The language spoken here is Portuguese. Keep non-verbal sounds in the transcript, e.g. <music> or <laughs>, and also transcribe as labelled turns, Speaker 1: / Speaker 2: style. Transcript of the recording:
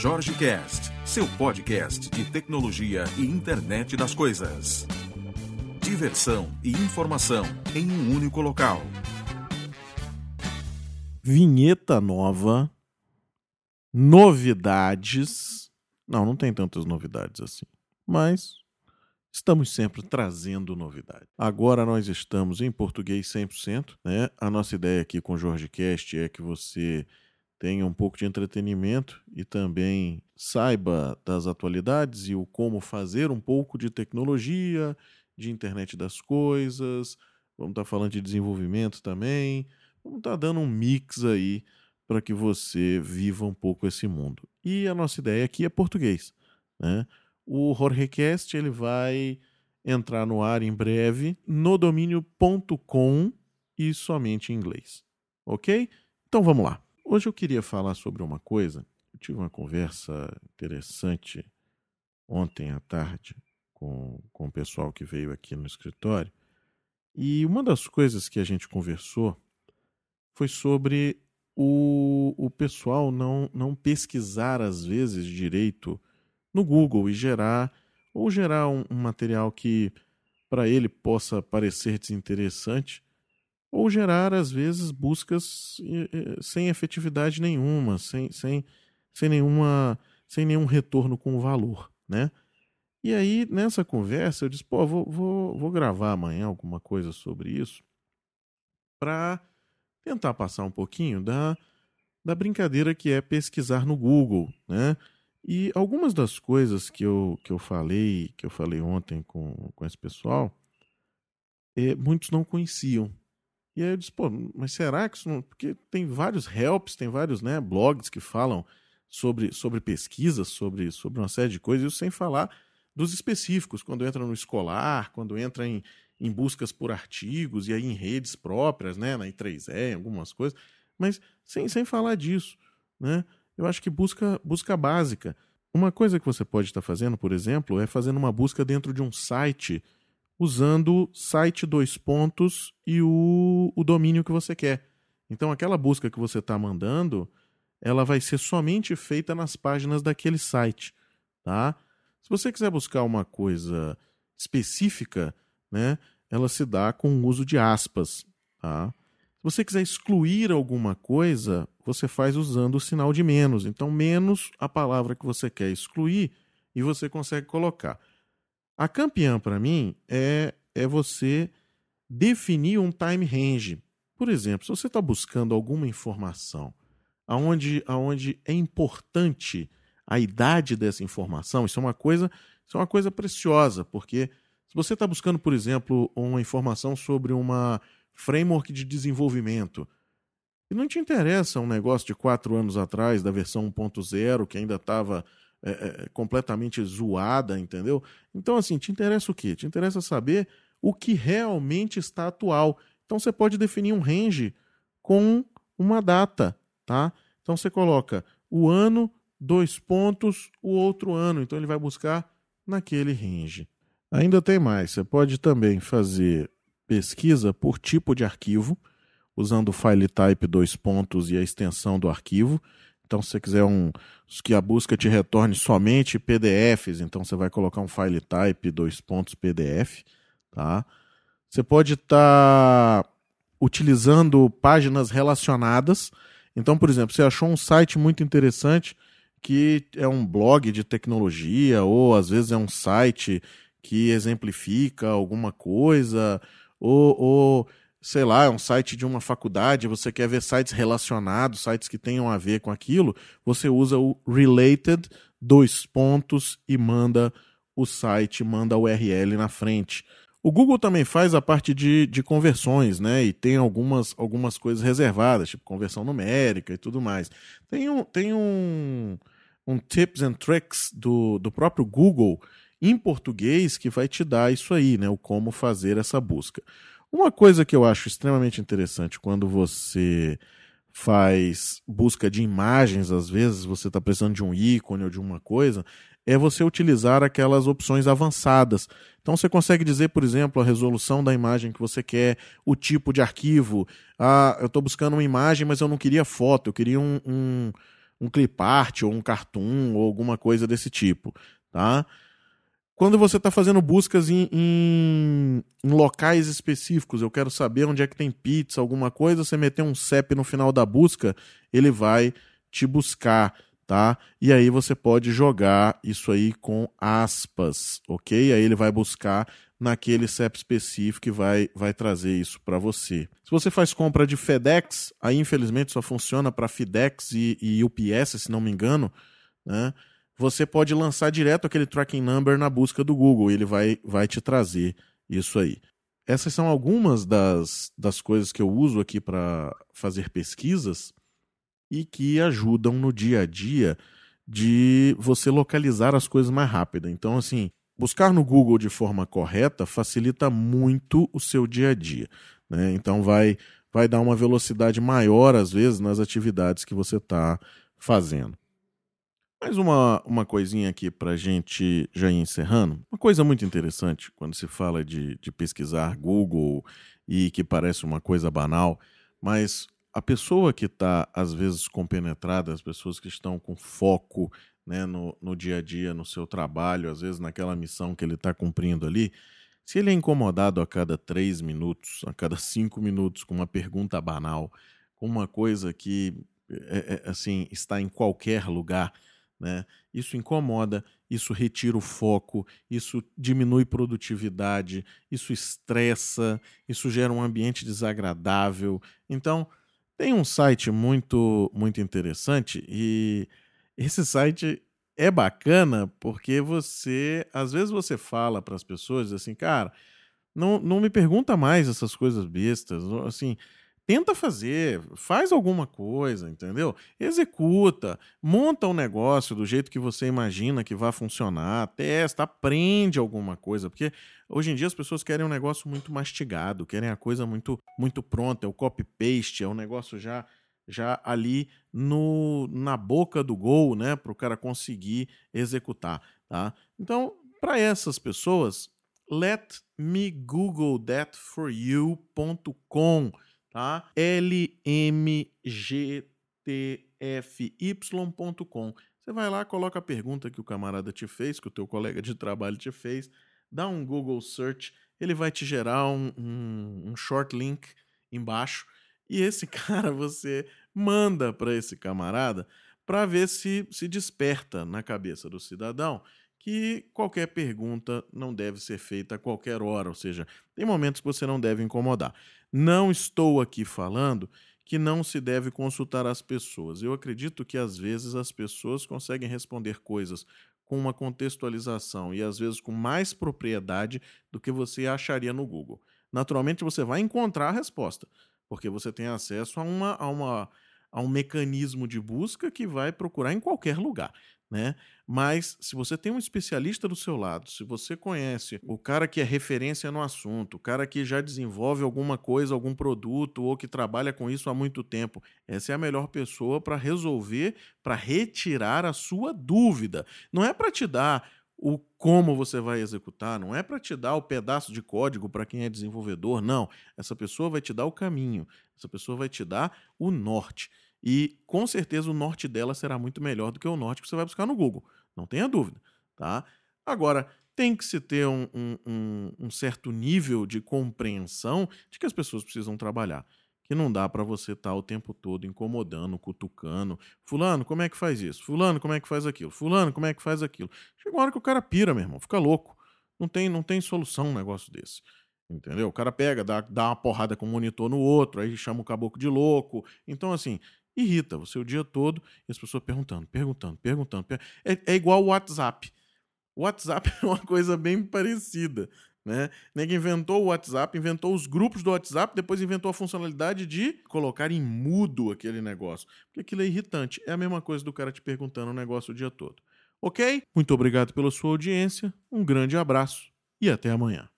Speaker 1: Jorge Cast, seu podcast de tecnologia e internet das coisas. Diversão e informação em um único local.
Speaker 2: Vinheta nova, novidades. Não, não tem tantas novidades assim, mas Estamos sempre trazendo novidade. Agora nós estamos em português 100%, né? A nossa ideia aqui com o Jorge Cast é que você tenha um pouco de entretenimento e também saiba das atualidades e o como fazer um pouco de tecnologia, de internet das coisas. Vamos estar falando de desenvolvimento também. Vamos estar dando um mix aí para que você viva um pouco esse mundo. E a nossa ideia aqui é português, né? O Jorgecast ele vai entrar no ar em breve no domínio.com e somente em inglês. Ok? Então vamos lá. Hoje eu queria falar sobre uma coisa. Eu tive uma conversa interessante ontem à tarde com, com o pessoal que veio aqui no escritório. E uma das coisas que a gente conversou foi sobre o, o pessoal não, não pesquisar, às vezes, direito no Google e gerar ou gerar um, um material que para ele possa parecer desinteressante ou gerar às vezes buscas sem efetividade nenhuma, sem, sem, sem nenhuma sem nenhum retorno com valor, né? E aí nessa conversa eu disse, pô, vou, vou, vou gravar amanhã alguma coisa sobre isso para tentar passar um pouquinho da, da brincadeira que é pesquisar no Google, né? E algumas das coisas que eu, que eu falei, que eu falei ontem com, com esse pessoal, é, muitos não conheciam. E aí eu disse, pô, mas será que isso não. Porque tem vários helps, tem vários né, blogs que falam sobre, sobre pesquisas, sobre, sobre uma série de coisas, isso sem falar dos específicos, quando entra no escolar, quando entra em, em buscas por artigos e aí em redes próprias, né, na I3E, algumas coisas, mas sem, sem falar disso, né? Eu acho que busca, busca básica. Uma coisa que você pode estar fazendo, por exemplo, é fazendo uma busca dentro de um site usando site dois pontos e o, o domínio que você quer. Então, aquela busca que você está mandando, ela vai ser somente feita nas páginas daquele site, tá? Se você quiser buscar uma coisa específica, né, ela se dá com o uso de aspas, tá? Se você quiser excluir alguma coisa, você faz usando o sinal de menos. Então, menos a palavra que você quer excluir e você consegue colocar. A campeã, para mim, é, é você definir um time range. Por exemplo, se você está buscando alguma informação aonde, aonde é importante a idade dessa informação, isso é uma coisa, isso é uma coisa preciosa, porque se você está buscando, por exemplo, uma informação sobre uma framework de desenvolvimento. E não te interessa um negócio de quatro anos atrás, da versão 1.0, que ainda estava é, é, completamente zoada, entendeu? Então, assim, te interessa o quê? Te interessa saber o que realmente está atual. Então, você pode definir um range com uma data, tá? Então, você coloca o ano, dois pontos, o outro ano. Então, ele vai buscar naquele range. Ainda tem mais. Você pode também fazer pesquisa por tipo de arquivo, usando o file type dois pontos e a extensão do arquivo. Então, se você quiser um, que a busca te retorne somente PDFs, então você vai colocar um file type dois pontos PDF, tá? Você pode estar tá utilizando páginas relacionadas. Então, por exemplo, você achou um site muito interessante que é um blog de tecnologia ou às vezes é um site que exemplifica alguma coisa ou, ou sei lá, é um site de uma faculdade, você quer ver sites relacionados, sites que tenham a ver com aquilo, você usa o related, dois pontos e manda o site, manda a URL na frente. O Google também faz a parte de, de conversões, né? E tem algumas, algumas coisas reservadas, tipo conversão numérica e tudo mais. Tem um, tem um, um tips and tricks do, do próprio Google em português que vai te dar isso aí, né? O como fazer essa busca. Uma coisa que eu acho extremamente interessante quando você faz busca de imagens, às vezes você está precisando de um ícone ou de uma coisa, é você utilizar aquelas opções avançadas. Então você consegue dizer, por exemplo, a resolução da imagem que você quer, o tipo de arquivo. Ah, eu estou buscando uma imagem, mas eu não queria foto, eu queria um, um um ou um cartoon ou alguma coisa desse tipo, tá? Quando você está fazendo buscas em, em, em, locais específicos, eu quero saber onde é que tem pizza, alguma coisa, você meter um CEP no final da busca, ele vai te buscar, tá? E aí você pode jogar isso aí com aspas, ok? Aí ele vai buscar naquele CEP específico e vai, vai trazer isso para você. Se você faz compra de FedEx, aí infelizmente só funciona para FedEx e, e UPS, se não me engano, né? Você pode lançar direto aquele tracking number na busca do Google e ele vai, vai te trazer isso aí. Essas são algumas das, das coisas que eu uso aqui para fazer pesquisas e que ajudam no dia a dia de você localizar as coisas mais rápido. Então, assim, buscar no Google de forma correta facilita muito o seu dia a dia. Né? Então, vai, vai dar uma velocidade maior, às vezes, nas atividades que você está fazendo. Mais uma, uma coisinha aqui para a gente já ir encerrando. Uma coisa muito interessante quando se fala de, de pesquisar Google e que parece uma coisa banal, mas a pessoa que está, às vezes, compenetrada, as pessoas que estão com foco né, no, no dia a dia, no seu trabalho, às vezes naquela missão que ele está cumprindo ali, se ele é incomodado a cada três minutos, a cada <laughs> cinco minutos, com uma pergunta banal, com uma coisa que é, é, assim está em qualquer lugar, né? Isso incomoda, isso retira o foco, isso diminui produtividade, isso estressa, isso gera um ambiente desagradável. Então, tem um site muito, muito interessante e esse site é bacana porque você, às vezes você fala para as pessoas assim, cara, não, não me pergunta mais essas coisas bestas, assim, tenta fazer, faz alguma coisa, entendeu? Executa, monta um negócio do jeito que você imagina que vai funcionar, testa, aprende alguma coisa, porque hoje em dia as pessoas querem um negócio muito mastigado, querem a coisa muito muito pronta, é o copy paste, é um negócio já já ali no na boca do gol, né, para o cara conseguir executar, tá? Então, para essas pessoas, letmegoogle.thatforyou.com tá? lmgtfy.com. Você vai lá, coloca a pergunta que o camarada te fez, que o teu colega de trabalho te fez, dá um Google Search, ele vai te gerar um, um, um short link embaixo e esse <laughs> cara você manda para esse camarada para ver se se desperta na cabeça do cidadão que qualquer pergunta não deve ser feita a qualquer hora, ou seja, tem momentos que você não deve incomodar. Não estou aqui falando que não se deve consultar as pessoas. Eu acredito que às vezes as pessoas conseguem responder coisas com uma contextualização e às vezes com mais propriedade do que você acharia no Google. Naturalmente você vai encontrar a resposta, porque você tem acesso a, uma, a, uma, a um mecanismo de busca que vai procurar em qualquer lugar né? Mas se você tem um especialista do seu lado, se você conhece o cara que é referência no assunto, o cara que já desenvolve alguma coisa, algum produto ou que trabalha com isso há muito tempo, essa é a melhor pessoa para resolver, para retirar a sua dúvida. Não é para te dar o como você vai executar, não é para te dar o pedaço de código para quem é desenvolvedor, não. Essa pessoa vai te dar o caminho, essa pessoa vai te dar o norte. E com certeza o norte dela será muito melhor do que o norte que você vai buscar no Google. Não tenha dúvida. Tá? Agora, tem que se ter um, um, um certo nível de compreensão de que as pessoas precisam trabalhar. Que não dá para você estar tá o tempo todo incomodando, cutucando. Fulano, como é que faz isso? Fulano, como é que faz aquilo? Fulano, como é que faz aquilo? Chega uma hora que o cara pira, meu irmão, fica louco. Não tem, não tem solução um negócio desse. Entendeu? O cara pega, dá, dá uma porrada com o monitor no outro, aí chama o caboclo de louco. Então, assim, irrita você o dia todo e as pessoas perguntando, perguntando, perguntando. É, é igual o WhatsApp. O WhatsApp <laughs> é uma coisa bem parecida. Né? Ninguém inventou o WhatsApp, inventou os grupos do WhatsApp, depois inventou a funcionalidade de colocar em mudo aquele negócio. Porque aquilo é irritante. É a mesma coisa do cara te perguntando o negócio o dia todo. Ok? Muito obrigado pela sua audiência, um grande abraço e até amanhã.